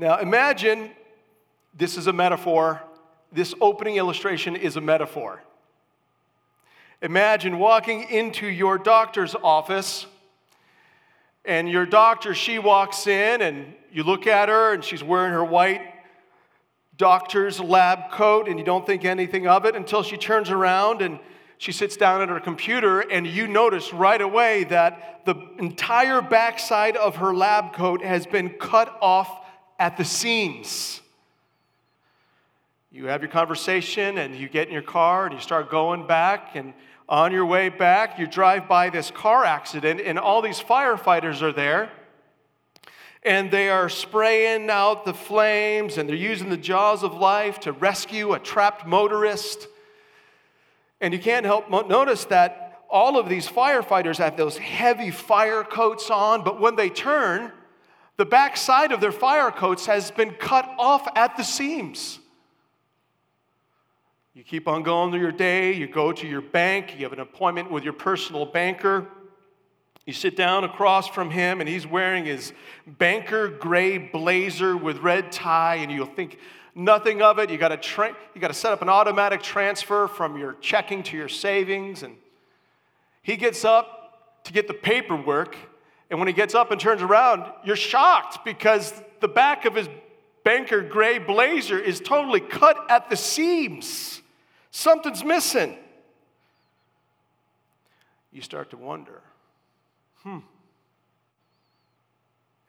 Now imagine this is a metaphor. This opening illustration is a metaphor. Imagine walking into your doctor's office, and your doctor, she walks in, and you look at her, and she's wearing her white doctor's lab coat, and you don't think anything of it until she turns around and she sits down at her computer, and you notice right away that the entire backside of her lab coat has been cut off at the seams. You have your conversation, and you get in your car, and you start going back, and on your way back, you drive by this car accident, and all these firefighters are there and they are spraying out the flames and they're using the jaws of life to rescue a trapped motorist. And you can't help notice that all of these firefighters have those heavy fire coats on, but when they turn, the back side of their fire coats has been cut off at the seams. You keep on going through your day, you go to your bank, you have an appointment with your personal banker. You sit down across from him, and he's wearing his banker gray blazer with red tie, and you'll think nothing of it. You got tra- to set up an automatic transfer from your checking to your savings, and he gets up to get the paperwork, and when he gets up and turns around, you're shocked because the back of his banker gray blazer is totally cut at the seams. Something's missing. You start to wonder hmm,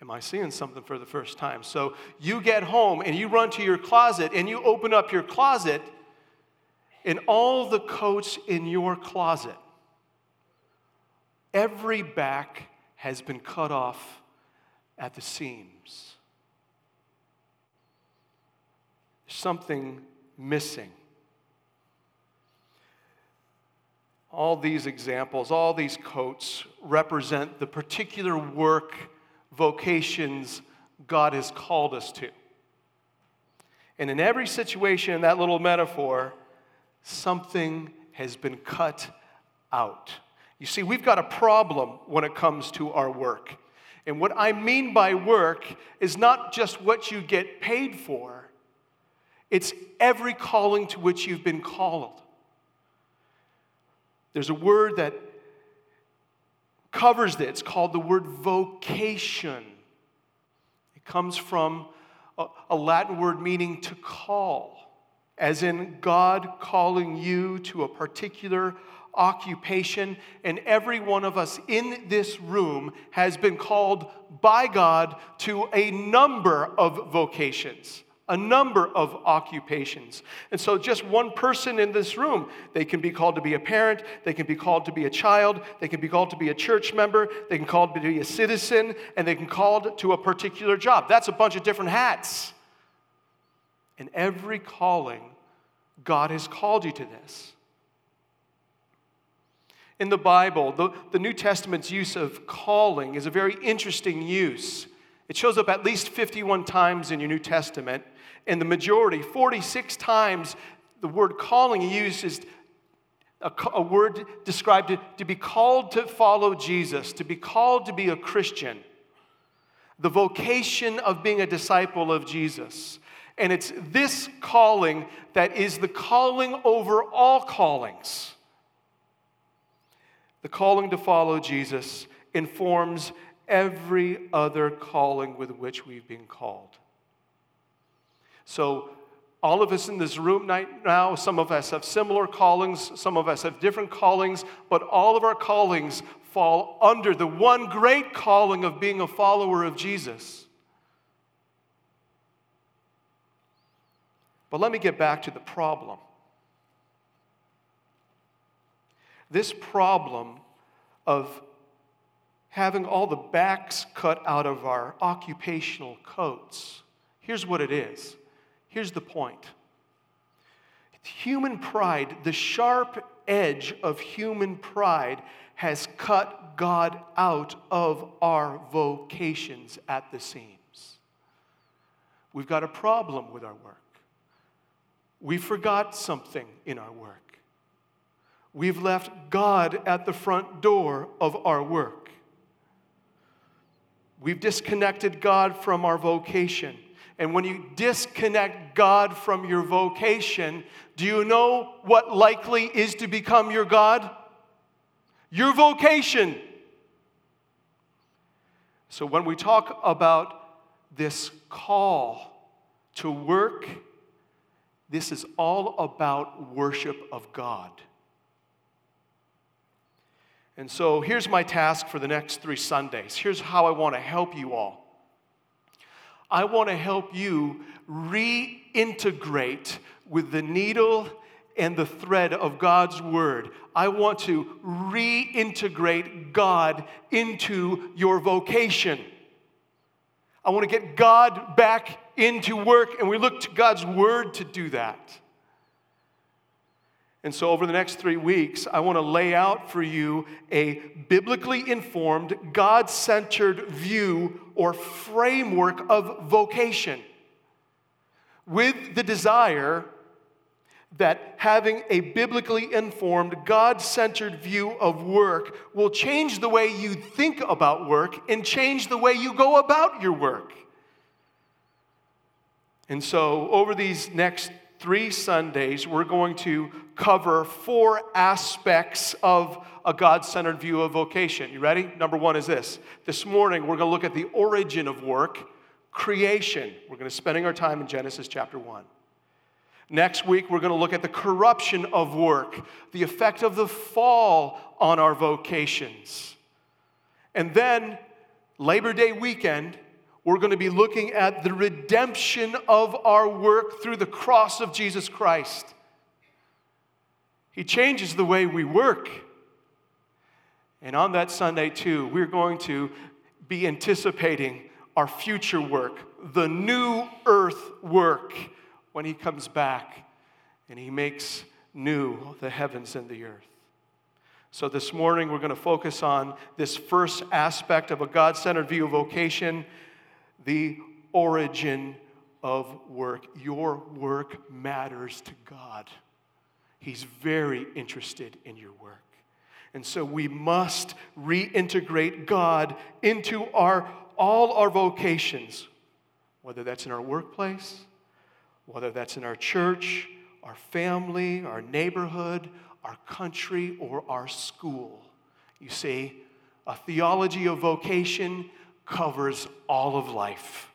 am I seeing something for the first time? So you get home and you run to your closet and you open up your closet, and all the coats in your closet, every back has been cut off at the seams. Something missing. All these examples, all these coats represent the particular work, vocations God has called us to. And in every situation in that little metaphor, something has been cut out. You see, we've got a problem when it comes to our work. And what I mean by work is not just what you get paid for, it's every calling to which you've been called. There's a word that covers it. It's called the word vocation. It comes from a, a Latin word meaning to call, as in God calling you to a particular occupation, and every one of us in this room has been called by God to a number of vocations a number of occupations. And so, just one person in this room, they can be called to be a parent, they can be called to be a child, they can be called to be a church member, they can be called to be a citizen, and they can be called to a particular job. That's a bunch of different hats. And every calling, God has called you to this. In the Bible, the, the New Testament's use of calling is a very interesting use. It shows up at least 51 times in your New Testament and the majority, 46 times, the word calling used is a, a word described to, to be called to follow Jesus, to be called to be a Christian, the vocation of being a disciple of Jesus. And it's this calling that is the calling over all callings. The calling to follow Jesus informs every other calling with which we've been called. So, all of us in this room right now, some of us have similar callings, some of us have different callings, but all of our callings fall under the one great calling of being a follower of Jesus. But let me get back to the problem. This problem of having all the backs cut out of our occupational coats, here's what it is Here's the point human pride, the sharp edge of human pride, has cut God out of our vocations at the seams. We've got a problem with our work. We forgot something in our work. We've left God at the front door of our work. We've disconnected God from our vocation And when you disconnect God from your vocation, do you know what likely is to become your God? Your vocation. So when we talk about this call to work, this is all about worship of God. And so here's my task for the next three Sundays. Here's how I want to help you all. I want to help you reintegrate with the needle and the thread of God's word. I want to reintegrate God into your vocation. I want to get God back into work, and we look to God's word to do that. And so, over the next three weeks, I want to lay out for you a biblically informed, God centered view or framework of vocation with the desire that having a biblically informed, God centered view of work will change the way you think about work and change the way you go about your work. And so, over these next three Sundays, we're going to cover four aspects of a God centered view of vocation. You ready? Number one is this. This morning, we're going to look at the origin of work, creation. We're going to be spending our time in Genesis chapter 1. Next week, we're going to look at the corruption of work, the effect of the fall on our vocations. And then, Labor Day weekend, we're going to be looking at the redemption of our work through the cross of Jesus Christ. He changes the way we work. And on that Sunday, too, we're going to be anticipating our future work, the new earth work when He comes back and He makes new the heavens and the earth. So, this morning we're going to focus on this first aspect of a God centered view of vocation the origin of work. Your work matters to God, He's very interested in your work. And so we must reintegrate God into our, all our vocations, whether that's in our workplace, whether that's in our church, our family, our neighborhood, our country, or our school. You see, a theology of vocation covers all of life.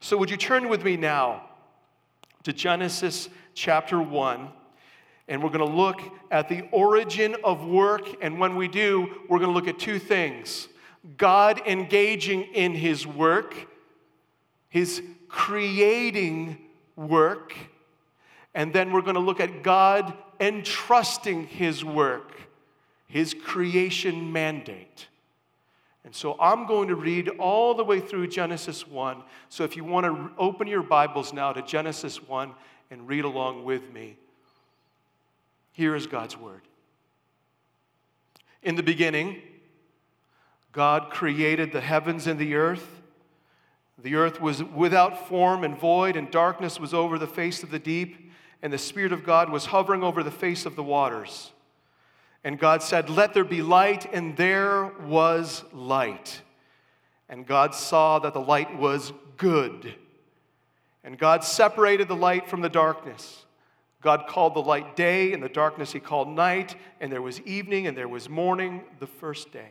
So, would you turn with me now to Genesis chapter 1? And we're going to look at the origin of work. And when we do, we're going to look at two things God engaging in his work, his creating work, and then we're going to look at God entrusting his work, his creation mandate. And so I'm going to read all the way through Genesis 1. So if you want to open your Bibles now to Genesis 1 and read along with me, here is God's word. In the beginning, God created the heavens and the earth. The earth was without form and void, and darkness was over the face of the deep, and the Spirit of God was hovering over the face of the waters. And God said, Let there be light, and there was light. And God saw that the light was good. And God separated the light from the darkness. God called the light day, and the darkness he called night, and there was evening, and there was morning the first day.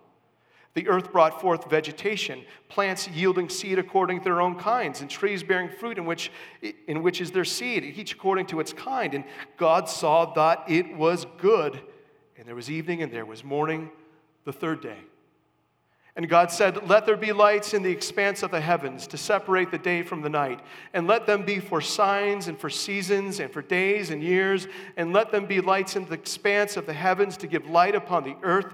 The earth brought forth vegetation, plants yielding seed according to their own kinds, and trees bearing fruit in which, in which is their seed, each according to its kind. And God saw that it was good. And there was evening and there was morning the third day. And God said, Let there be lights in the expanse of the heavens to separate the day from the night, and let them be for signs and for seasons and for days and years, and let them be lights in the expanse of the heavens to give light upon the earth.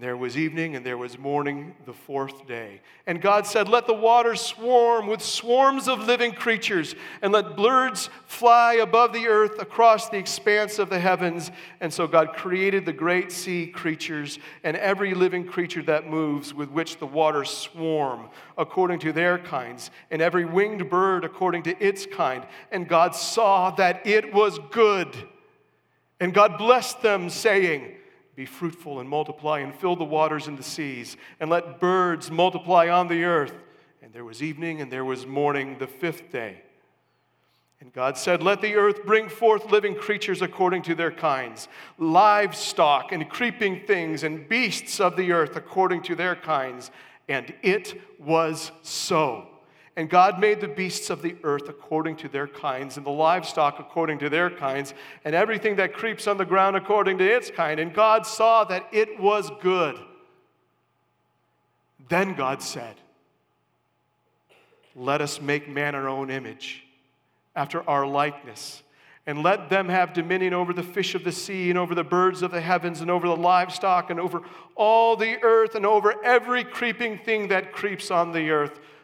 And there was evening and there was morning the fourth day. And God said, Let the waters swarm with swarms of living creatures, and let birds fly above the earth across the expanse of the heavens. And so God created the great sea creatures and every living creature that moves, with which the waters swarm according to their kinds, and every winged bird according to its kind. And God saw that it was good. And God blessed them, saying, be fruitful and multiply and fill the waters and the seas, and let birds multiply on the earth. And there was evening and there was morning the fifth day. And God said, Let the earth bring forth living creatures according to their kinds, livestock and creeping things, and beasts of the earth according to their kinds. And it was so. And God made the beasts of the earth according to their kinds, and the livestock according to their kinds, and everything that creeps on the ground according to its kind. And God saw that it was good. Then God said, Let us make man our own image, after our likeness, and let them have dominion over the fish of the sea, and over the birds of the heavens, and over the livestock, and over all the earth, and over every creeping thing that creeps on the earth.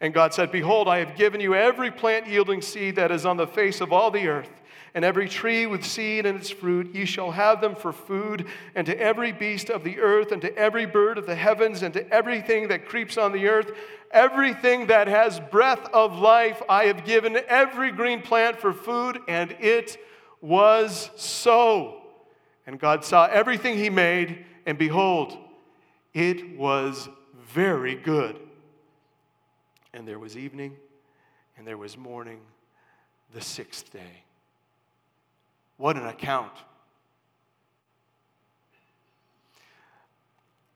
And God said, Behold, I have given you every plant yielding seed that is on the face of all the earth, and every tree with seed in its fruit. Ye shall have them for food, and to every beast of the earth, and to every bird of the heavens, and to everything that creeps on the earth, everything that has breath of life, I have given every green plant for food, and it was so. And God saw everything He made, and behold, it was very good. And there was evening, and there was morning, the sixth day. What an account.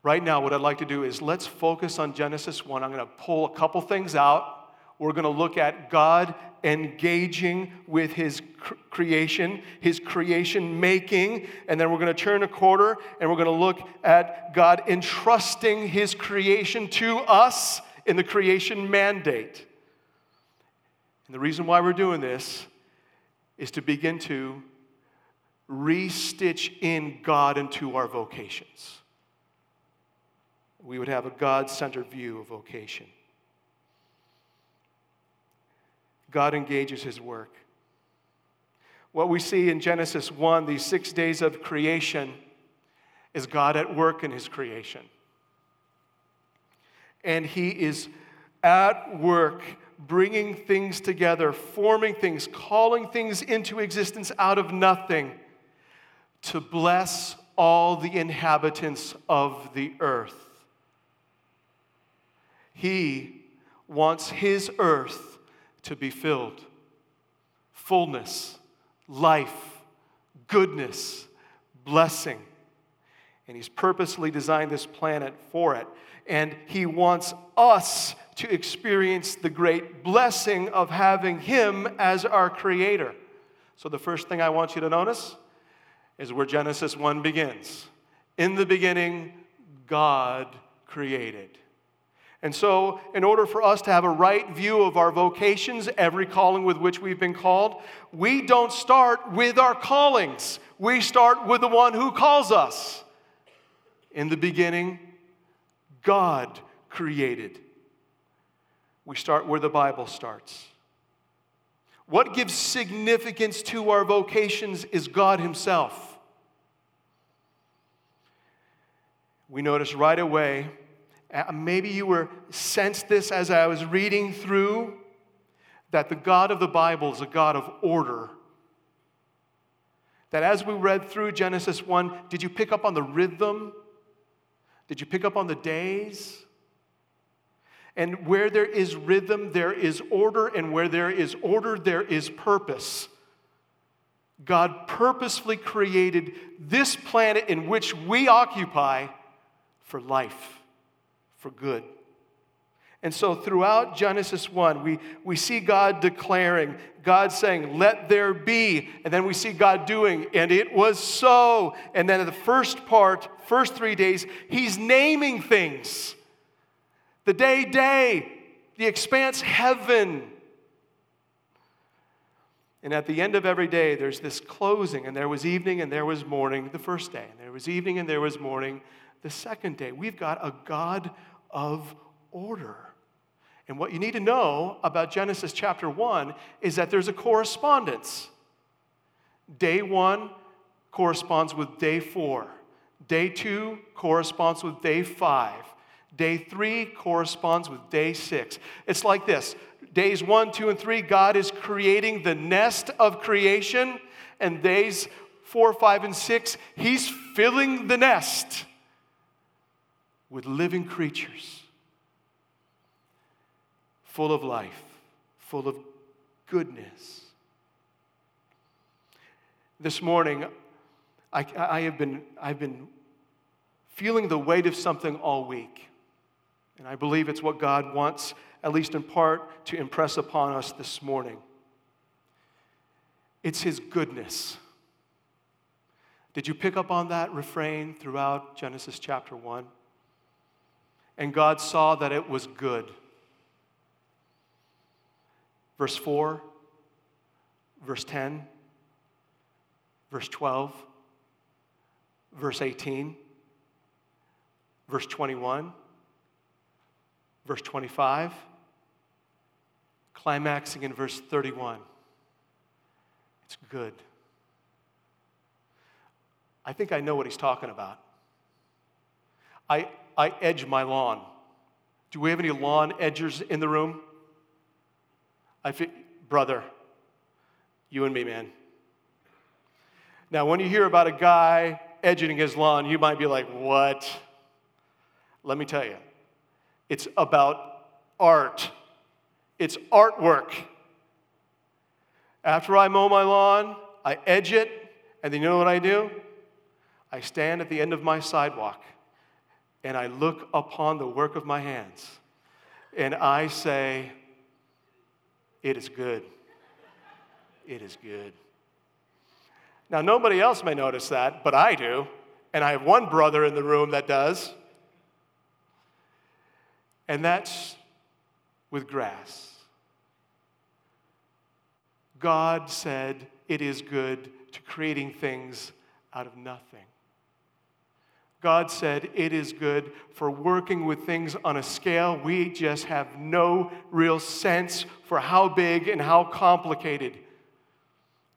Right now, what I'd like to do is let's focus on Genesis 1. I'm going to pull a couple things out. We're going to look at God engaging with His creation, His creation making, and then we're going to turn a quarter and we're going to look at God entrusting His creation to us in the creation mandate. And the reason why we're doing this is to begin to restitch in God into our vocations. We would have a God centered view of vocation. God engages his work. What we see in Genesis 1, these six days of creation, is God at work in his creation and He is at work bringing things together, forming things, calling things into existence out of nothing to bless all the inhabitants of the earth. He wants His earth to be filled. Fullness, life, goodness, blessing. And He's purposely designed this planet for it and He wants us to experience the great blessing of having Him as our Creator. So, the first thing I want you to notice is where Genesis 1 begins. In the beginning, God created. And so, in order for us to have a right view of our vocations, every calling with which we've been called, we don't start with our callings. We start with the one who calls us. In the beginning, God created. We start where the Bible starts. What gives significance to our vocations is God Himself. we notice right away, uh, maybe you were sensed this as I was reading through, that the God of the Bible is a God of order. That as we read through Genesis 1, did you pick up on the rhythm? Did you pick up on the days? And where there is rhythm, there is order, and where there is order, there is purpose. God purposefully created this planet in which we occupy for life, for good. And so throughout Genesis 1, we, we see God declaring, God saying, Let there be. And then we see God doing, and it was so. And then in the first part, first three days, He's naming things the day, day, the expanse, heaven. And at the end of every day, there's this closing, and there was evening and there was morning the first day, and there was evening and there was morning the second day. We've got a God of order. And what you need to know about Genesis chapter 1 is that there's a correspondence. Day 1 corresponds with day 4. Day 2 corresponds with day 5. Day 3 corresponds with day 6. It's like this days 1, 2, and 3, God is creating the nest of creation. And days 4, 5, and 6, He's filling the nest with living creatures, full of life, full of goodness. This morning, I, I have been, I've been feeling the weight of something all week. And I believe it's what God wants, at least in part, to impress upon us this morning. It's His goodness. Did you pick up on that refrain throughout Genesis chapter 1? and God saw that it was good. Verse 4, verse 10, verse 12, verse 18, verse 21, verse 25, climaxing in verse 31. It's good. I think I know what he's talking about. I, I edge my lawn. Do we have any lawn edgers in the room? I feel, brother, you and me, man. Now, when you hear about a guy edging his lawn, you might be like, what? Let me tell you, it's about art, it's artwork. After I mow my lawn, I edge it, and then you know what I do? I stand at the end of my sidewalk and I look upon the work of my hands and I say, It is good. It is good. Now, nobody else may notice that, but I do. And I have one brother in the room that does. And that's with grass. God said it is good to creating things out of nothing. God said it is good for working with things on a scale we just have no real sense for how big and how complicated.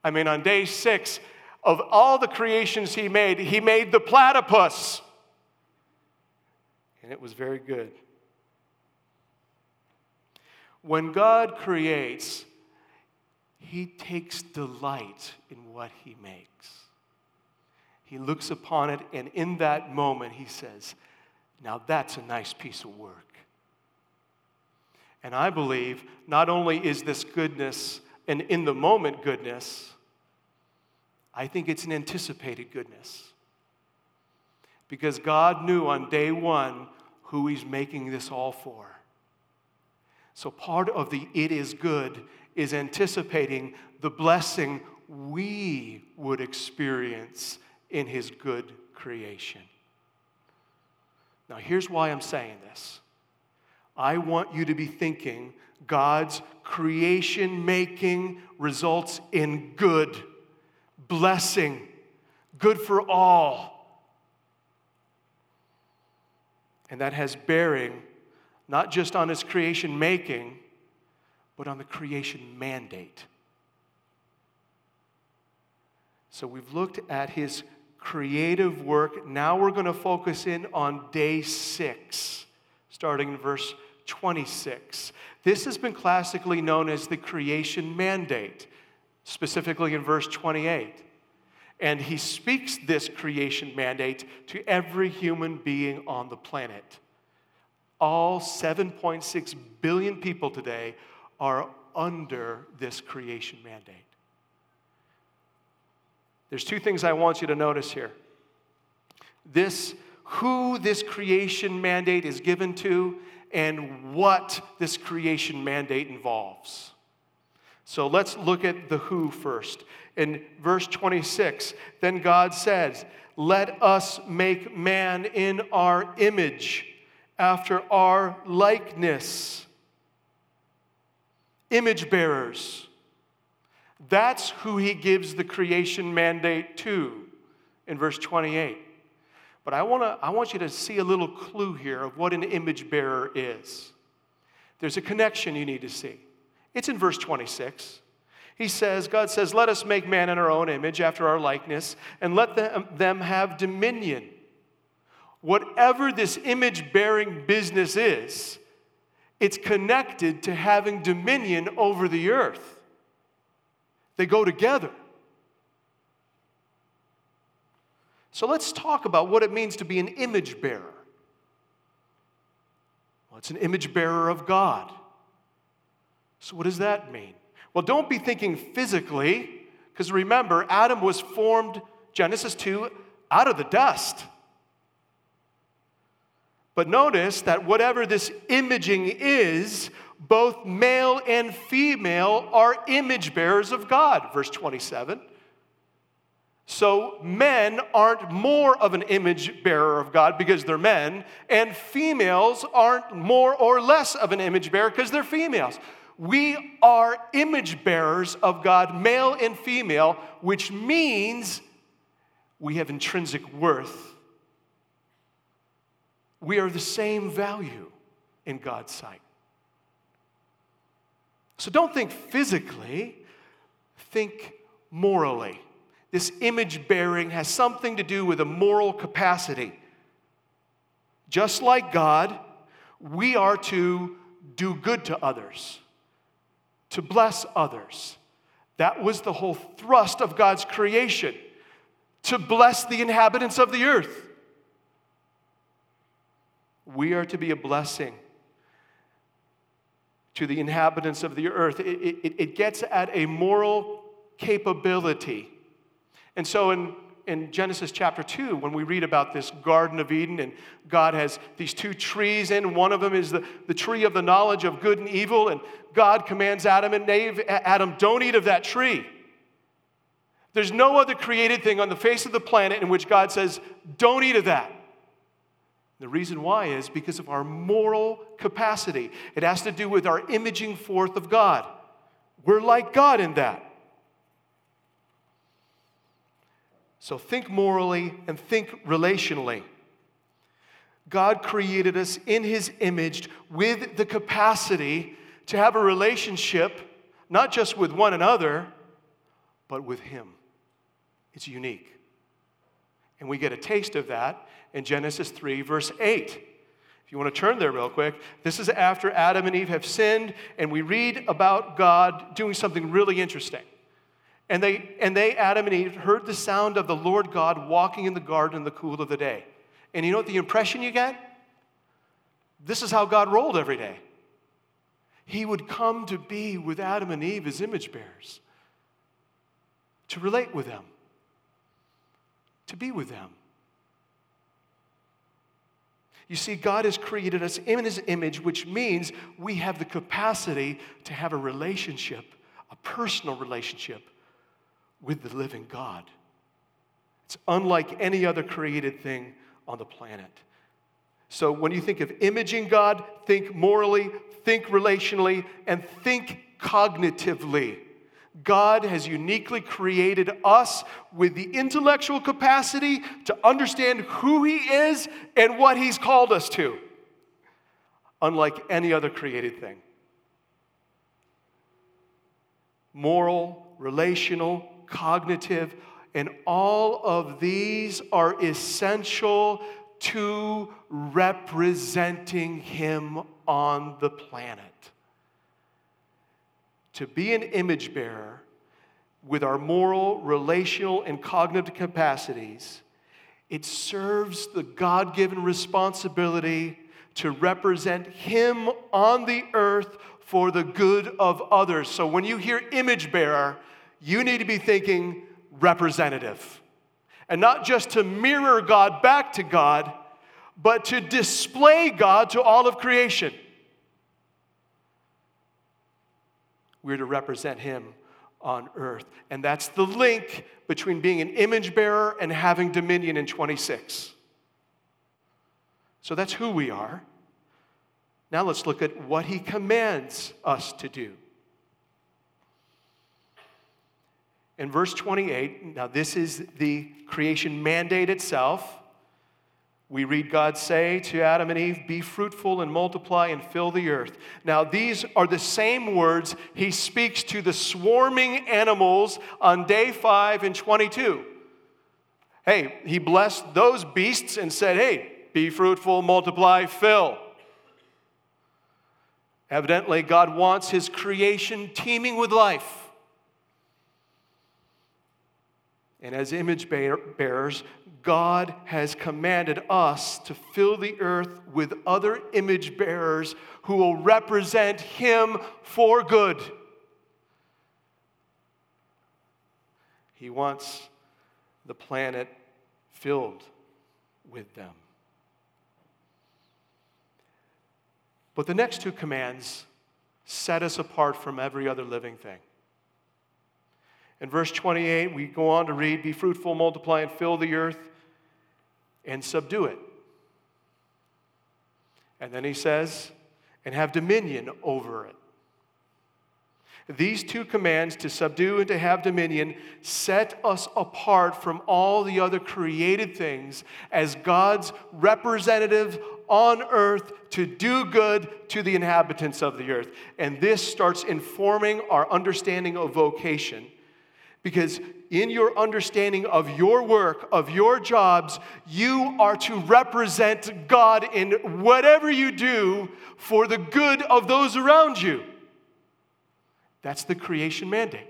I mean, on day six, of all the creations he made, he made the platypus. And it was very good. When God creates, he takes delight in what he makes. He looks upon it, and in that moment, he says, Now that's a nice piece of work. And I believe not only is this goodness an in the moment goodness, I think it's an anticipated goodness. Because God knew on day one who He's making this all for. So part of the it is good is anticipating the blessing we would experience in his good creation. Now, here's why I'm saying this. I want you to be thinking God's creation making results in good, blessing, good for all. And that has bearing not just on his creation making, but on the creation mandate. So we've looked at his creative work. Now we're going to focus in on day six, starting in verse 26. This has been classically known as the creation mandate, specifically in verse 28. And he speaks this creation mandate to every human being on the planet. All 7.6 billion people today are under this creation mandate. There's two things I want you to notice here. This, who this creation mandate is given to, and what this creation mandate involves. So let's look at the who first. In verse 26, then God says, Let us make man in our image, after our likeness. Image bearers. That's who he gives the creation mandate to in verse 28. But I, wanna, I want you to see a little clue here of what an image bearer is. There's a connection you need to see. It's in verse 26. He says, God says, Let us make man in our own image, after our likeness, and let them, them have dominion. Whatever this image bearing business is, it's connected to having dominion over the earth. They go together. So let's talk about what it means to be an image bearer. Well, it's an image bearer of God. So, what does that mean? Well, don't be thinking physically, because remember, Adam was formed, Genesis 2, out of the dust. But notice that whatever this imaging is, both male and female are image bearers of God, verse 27. So men aren't more of an image bearer of God because they're men, and females aren't more or less of an image bearer because they're females. We are image bearers of God, male and female, which means we have intrinsic worth. We are the same value in God's sight. So don't think physically, think morally. This image bearing has something to do with a moral capacity. Just like God, we are to do good to others, to bless others. That was the whole thrust of God's creation to bless the inhabitants of the earth. We are to be a blessing to the inhabitants of the earth. It, it, it gets at a moral capability and so in, in Genesis chapter 2, when we read about this Garden of Eden, and God has these two trees, and one of them is the, the tree of the knowledge of good and evil, and God commands Adam and Eve, Adam, don't eat of that tree. There's no other created thing on the face of the planet in which God says, don't eat of that. The reason why is because of our moral capacity. It has to do with our imaging forth of God. We're like God in that. So think morally and think relationally. God created us in His image with the capacity to have a relationship, not just with one another, but with Him. It's unique. And we get a taste of that in Genesis 3, verse 8. If you want to turn there real quick, this is after Adam and Eve have sinned, and we read about God doing something really interesting. And they, and they, Adam and Eve, heard the sound of the Lord God walking in the garden in the cool of the day. And you know what the impression you get? This is how God rolled every day. He would come to be with Adam and Eve as image bearers, to relate with them, to be with them. You see, God has created us in His image, which means we have the capacity to have a relationship, a personal relationship with the living God. It's unlike any other created thing on the planet. So when you think of imaging God, think morally, think relationally, and think cognitively. God has uniquely created us with the intellectual capacity to understand who He is and what He's called us to, unlike any other created thing. Moral, relational, cognitive, And all of these are essential to representing Him on the planet. To be an image bearer with our moral, relational, and cognitive capacities, it serves the God given responsibility to represent Him on the earth for the good of others. So when you hear image bearer, you need to be thinking representative. And not just to mirror God back to God, but to display God to all of creation. We're to represent Him on earth. And that's the link between being an image bearer and having dominion in 26. So that's who we are. Now let's look at what he commands us to do. In verse 28, now this is the creation mandate itself. We read God say to Adam and Eve, Be fruitful and multiply and fill the earth. Now, these are the same words he speaks to the swarming animals on day 5 and 22. Hey, he blessed those beasts and said, Hey, be fruitful, multiply, fill. Evidently, God wants his creation teeming with life. And as image bearers, God has commanded us to fill the earth with other image bearers who will represent Him for good. He wants the planet filled with them. But the next two commands set us apart from every other living thing. In verse 28, we go on to read Be fruitful, multiply, and fill the earth and subdue it. And then he says, and have dominion over it. These two commands to subdue and to have dominion set us apart from all the other created things as God's representative on earth to do good to the inhabitants of the earth. And this starts informing our understanding of vocation because in your understanding of your work, of your jobs, you are to represent God in whatever you do for the good of those around you. That's the creation mandate.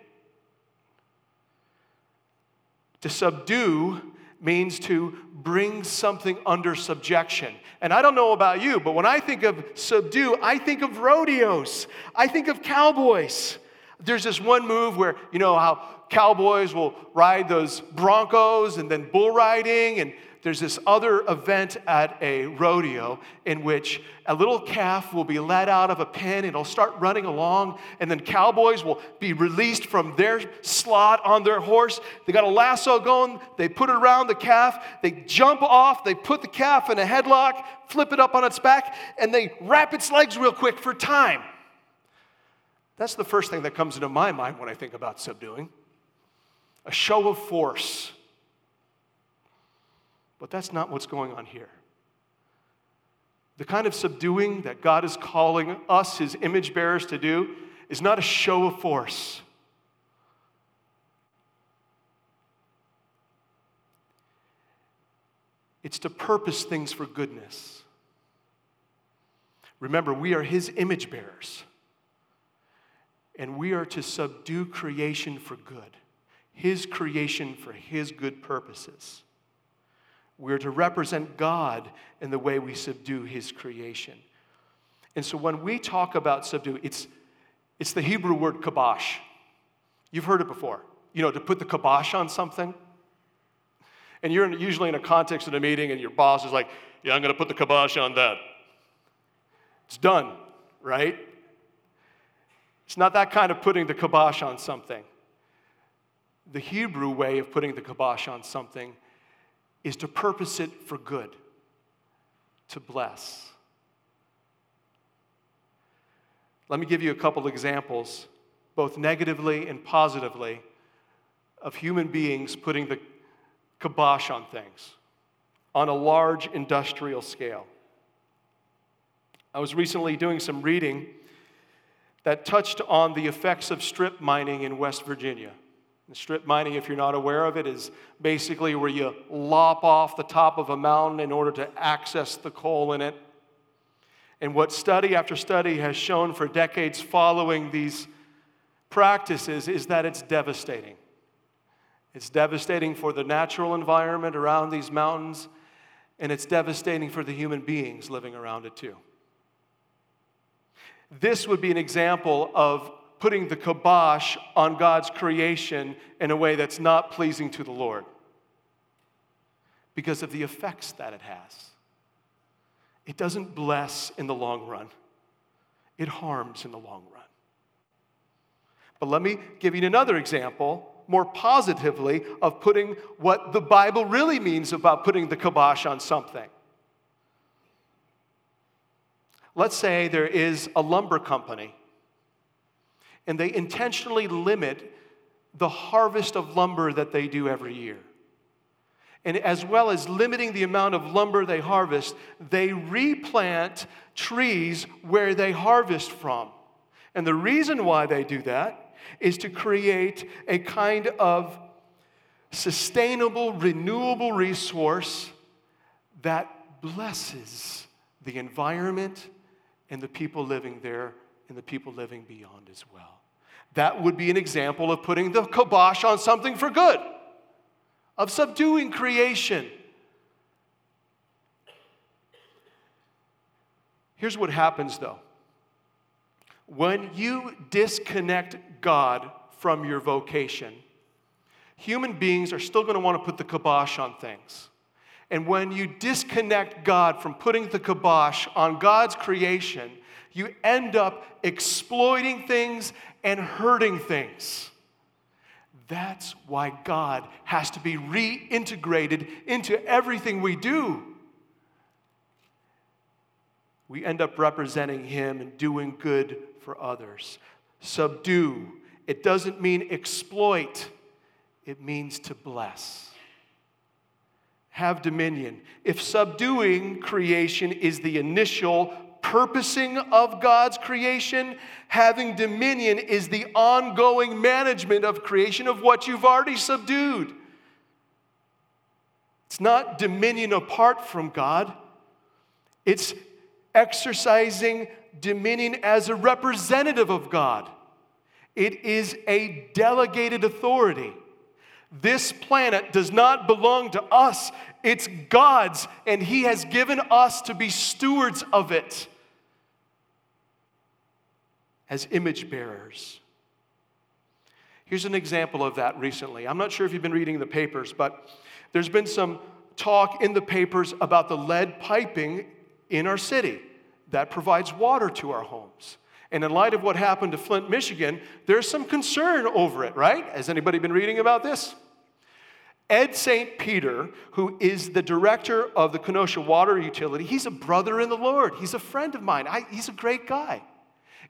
To subdue means to bring something under subjection. And I don't know about you, but when I think of subdue, I think of rodeos, I think of cowboys. There's this one move where, you know, how cowboys will ride those broncos and then bull riding. And there's this other event at a rodeo in which a little calf will be let out of a pen and it'll start running along. And then cowboys will be released from their slot on their horse. They got a lasso going, they put it around the calf, they jump off, they put the calf in a headlock, flip it up on its back, and they wrap its legs real quick for time. That's the first thing that comes into my mind when I think about subduing a show of force. But that's not what's going on here. The kind of subduing that God is calling us, his image bearers, to do is not a show of force. It's to purpose things for goodness. Remember, we are his image bearers, and we are to subdue creation for good. His creation for His good purposes. We're to represent God in the way we subdue His creation. And so when we talk about subdue, it's, it's the Hebrew word kabosh. You've heard it before. You know, to put the kibosh on something. And you're in, usually in a context of a meeting, and your boss is like, Yeah, I'm going to put the kibosh on that. It's done, right? It's not that kind of putting the kibosh on something the Hebrew way of putting the kibosh on something is to purpose it for good, to bless. Let me give you a couple examples, both negatively and positively, of human beings putting the kibosh on things on a large industrial scale. I was recently doing some reading that touched on the effects of strip mining in West Virginia. strip mining, if you're not aware of it, is basically where you lop off the top of a mountain in order to access the coal in it. And what study after study has shown for decades following these practices is that it's devastating. It's devastating for the natural environment around these mountains, and it's devastating for the human beings living around it too. This would be an example of putting the kibosh on God's creation in a way that's not pleasing to the Lord because of the effects that it has. It doesn't bless in the long run, it harms in the long run. But let me give you another example, more positively, of putting what the Bible really means about putting the kibosh on something. Let's say there is a lumber company and they intentionally limit the harvest of lumber that they do every year. And as well as limiting the amount of lumber they harvest, they replant trees where they harvest from. And the reason why they do that is to create a kind of sustainable, renewable resource that blesses the environment and the people living there and the people living beyond as well. That would be an example of putting the kibosh on something for good, of subduing creation. Here's what happens though when you disconnect God from your vocation, human beings are still going to want to put the kibosh on things. And when you disconnect God from putting the kibosh on God's creation, you end up exploiting things and hurting things. That's why God has to be reintegrated into everything we do. We end up representing Him and doing good for others. Subdue, it doesn't mean exploit, it means to bless. Have dominion. If subduing creation is the initial purposing of God's creation. Having dominion is the ongoing management of creation of what you've already subdued. It's not dominion apart from God, it's exercising dominion as a representative of God. It is a delegated authority. This planet does not belong to us, it's God's, and He has given us to be stewards of it as image bearers. Here's an example of that recently. I'm not sure if you've been reading the papers, but there's been some talk in the papers about the lead piping in our city that provides water to our homes. And in light of what happened to Flint, Michigan, there's some concern over it, right? Has anybody been reading about this? Ed St. Peter, who is the director of the Kenosha Water Utility, he's a brother in the Lord. He's a friend of mine. I, he's a great guy.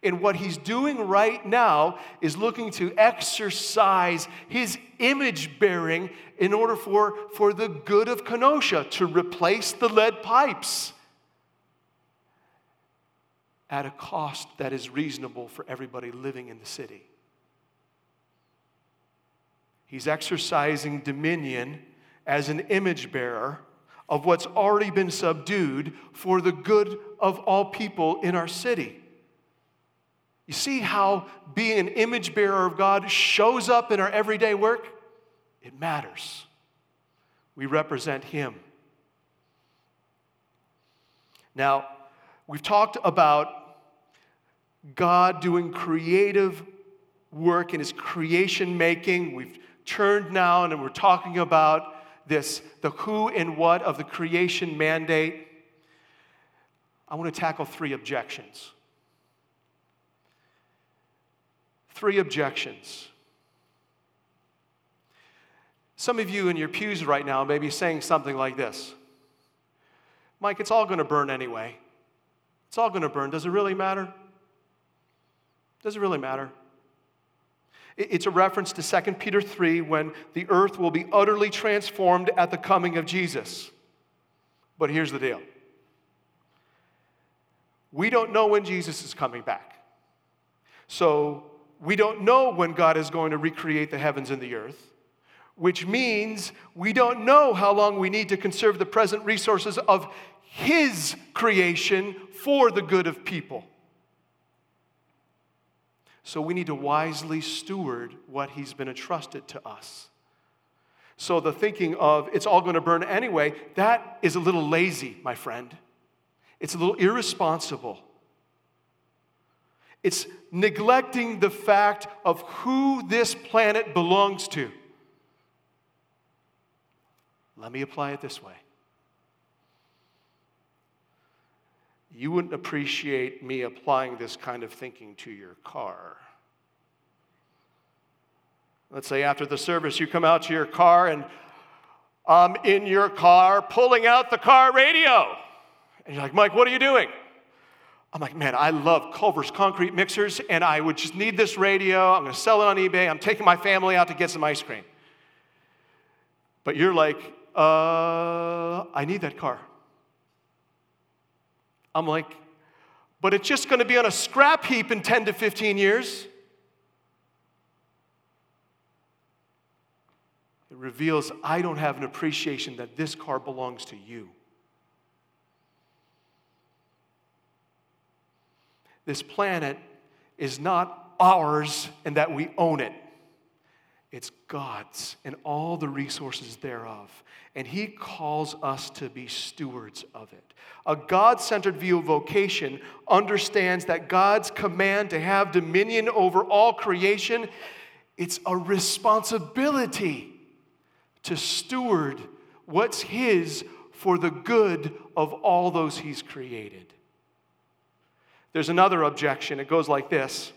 And what he's doing right now is looking to exercise his image bearing in order for, for the good of Kenosha to replace the lead pipes at a cost that is reasonable for everybody living in the city. He's exercising dominion as an image bearer of what's already been subdued for the good of all people in our city. You see how being an image bearer of God shows up in our everyday work? It matters. We represent Him. Now, we've talked about God doing creative work in His creation making. We've turned now and we're talking about this the who and what of the creation mandate. I want to tackle three objections. Three objections. Some of you in your pews right now may be saying something like this Mike, it's all going to burn anyway. It's all going to burn. Does it really matter? Does it really matter? It's a reference to 2 Peter 3 when the earth will be utterly transformed at the coming of Jesus. But here's the deal we don't know when Jesus is coming back. So we don't know when God is going to recreate the heavens and the earth, which means we don't know how long we need to conserve the present resources of His creation for the good of people. So we need to wisely steward what He's been entrusted to us. So the thinking of it's all going to burn anyway, that is a little lazy, my friend. It's a little irresponsible. It's neglecting the fact of who this planet belongs to. Let me apply it this way. You wouldn't appreciate me applying this kind of thinking to your car. Let's say after the service, you come out to your car and I'm in your car pulling out the car radio. And you're like, Mike, what are you doing? I'm like, man, I love Culver's concrete mixers, and I would just need this radio. I'm going to sell it on eBay. I'm taking my family out to get some ice cream. But you're like, uh, I need that car. I'm like, but it's just going to be on a scrap heap in 10 to 15 years. It reveals I don't have an appreciation that this car belongs to you. This planet is not ours and that we own it. It's God's and all the resources thereof. And He calls us to be stewards of it. A God centered view of vocation understands that God's command to have dominion over all creation, it's a responsibility to steward what's His for the good of all those He's created. There's another objection. It goes like this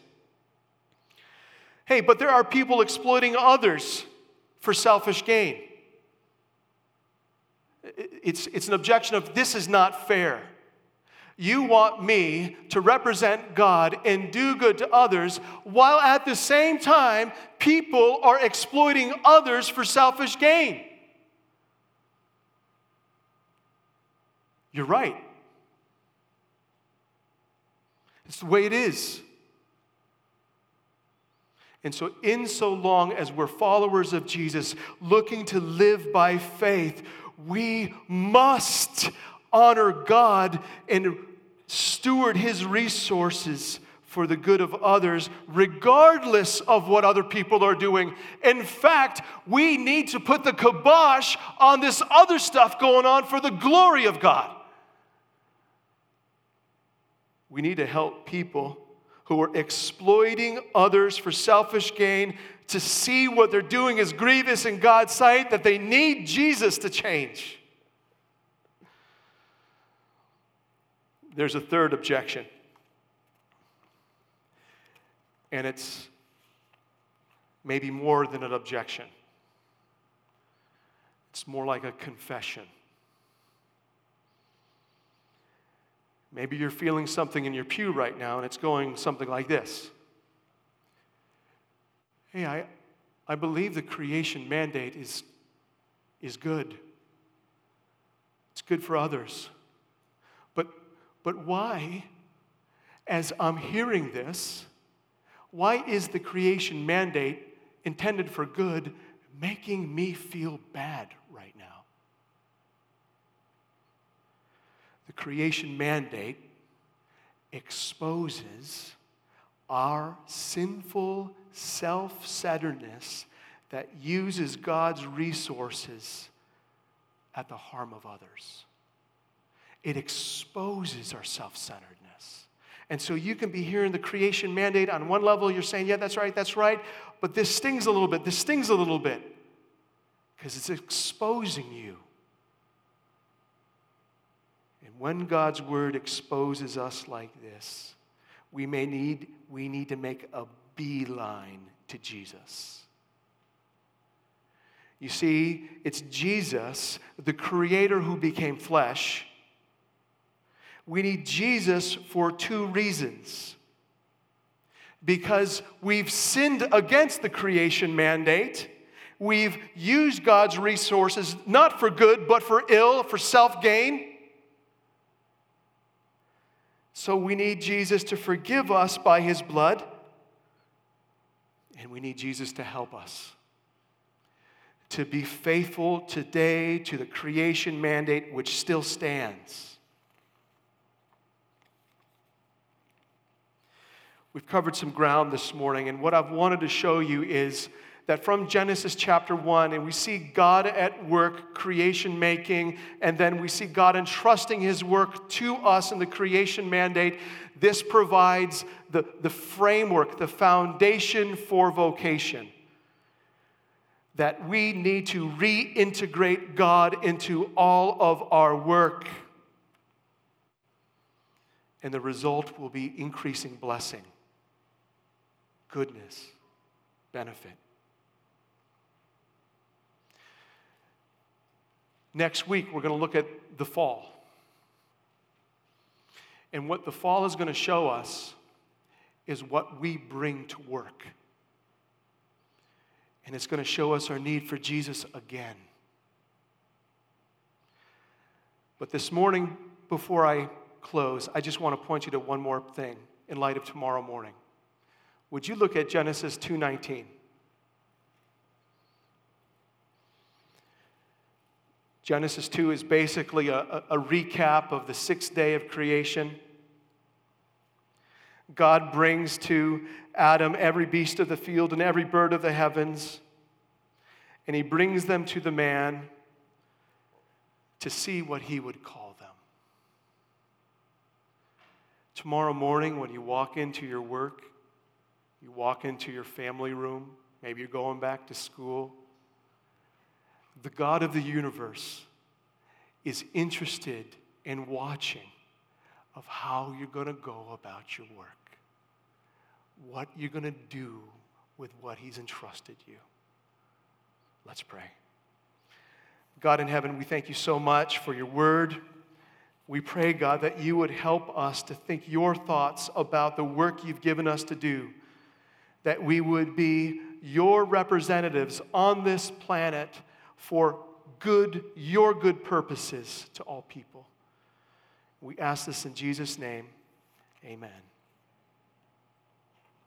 Hey, but there are people exploiting others for selfish gain. It's, it's an objection of this is not fair. You want me to represent God and do good to others, while at the same time, people are exploiting others for selfish gain. You're right. It's the way it is. And so, in so long as we're followers of Jesus, looking to live by faith, we must honor God and steward His resources for the good of others, regardless of what other people are doing. In fact, we need to put the kibosh on this other stuff going on for the glory of God. We need to help people who are exploiting others for selfish gain to see what they're doing is grievous in God's sight, that they need Jesus to change. There's a third objection, and it's maybe more than an objection, it's more like a confession. Maybe you're feeling something in your pew right now and it's going something like this Hey, I, I believe the creation mandate is, is good, it's good for others. But, but why, as I'm hearing this, why is the creation mandate intended for good making me feel bad The creation mandate exposes our sinful self centeredness that uses God's resources at the harm of others. It exposes our self centeredness. And so you can be hearing the creation mandate on one level, you're saying, yeah, that's right, that's right, but this stings a little bit, this stings a little bit, because it's exposing you when God's word exposes us like this, we may need, we need to make a beeline to Jesus. You see, it's Jesus, the Creator, who became flesh. We need Jesus for two reasons. Because we've sinned against the creation mandate. We've used God's resources not for good, but for ill, for self gain. So we need Jesus to forgive us by his blood. And we need Jesus to help us to be faithful today to the creation mandate which still stands. We've covered some ground this morning, and what I've wanted to show you is that from Genesis chapter 1, and we see God at work, creation making, and then we see God entrusting his work to us in the creation mandate. This provides the, the framework, the foundation for vocation. That we need to reintegrate God into all of our work. And the result will be increasing blessing, goodness, benefit. Next week, we're going to look at the fall. And what the fall is going to show us is what we bring to work. And it's going to show us our need for Jesus again. But this morning, before I close, I just want to point you to one more thing in light of tomorrow morning. Would you look at Genesis 2:19? Genesis 2 is basically a, a, recap of the sixth day of creation. God brings to Adam every beast of the field and every bird of the heavens, and he brings them to the man to see what he would call them. Tomorrow morning, when you walk into your work, you walk into your family room, maybe you're going back to school the God of the universe is interested in watching of how you're going to go about your work, what you're going to do with what He's entrusted you. Let's pray. God in heaven, we thank you so much for your word. We pray, God, that you would help us to think your thoughts about the work you've given us to do, that we would be your representatives on this planet for good, your good purposes to all people. We ask this in Jesus' name. Amen.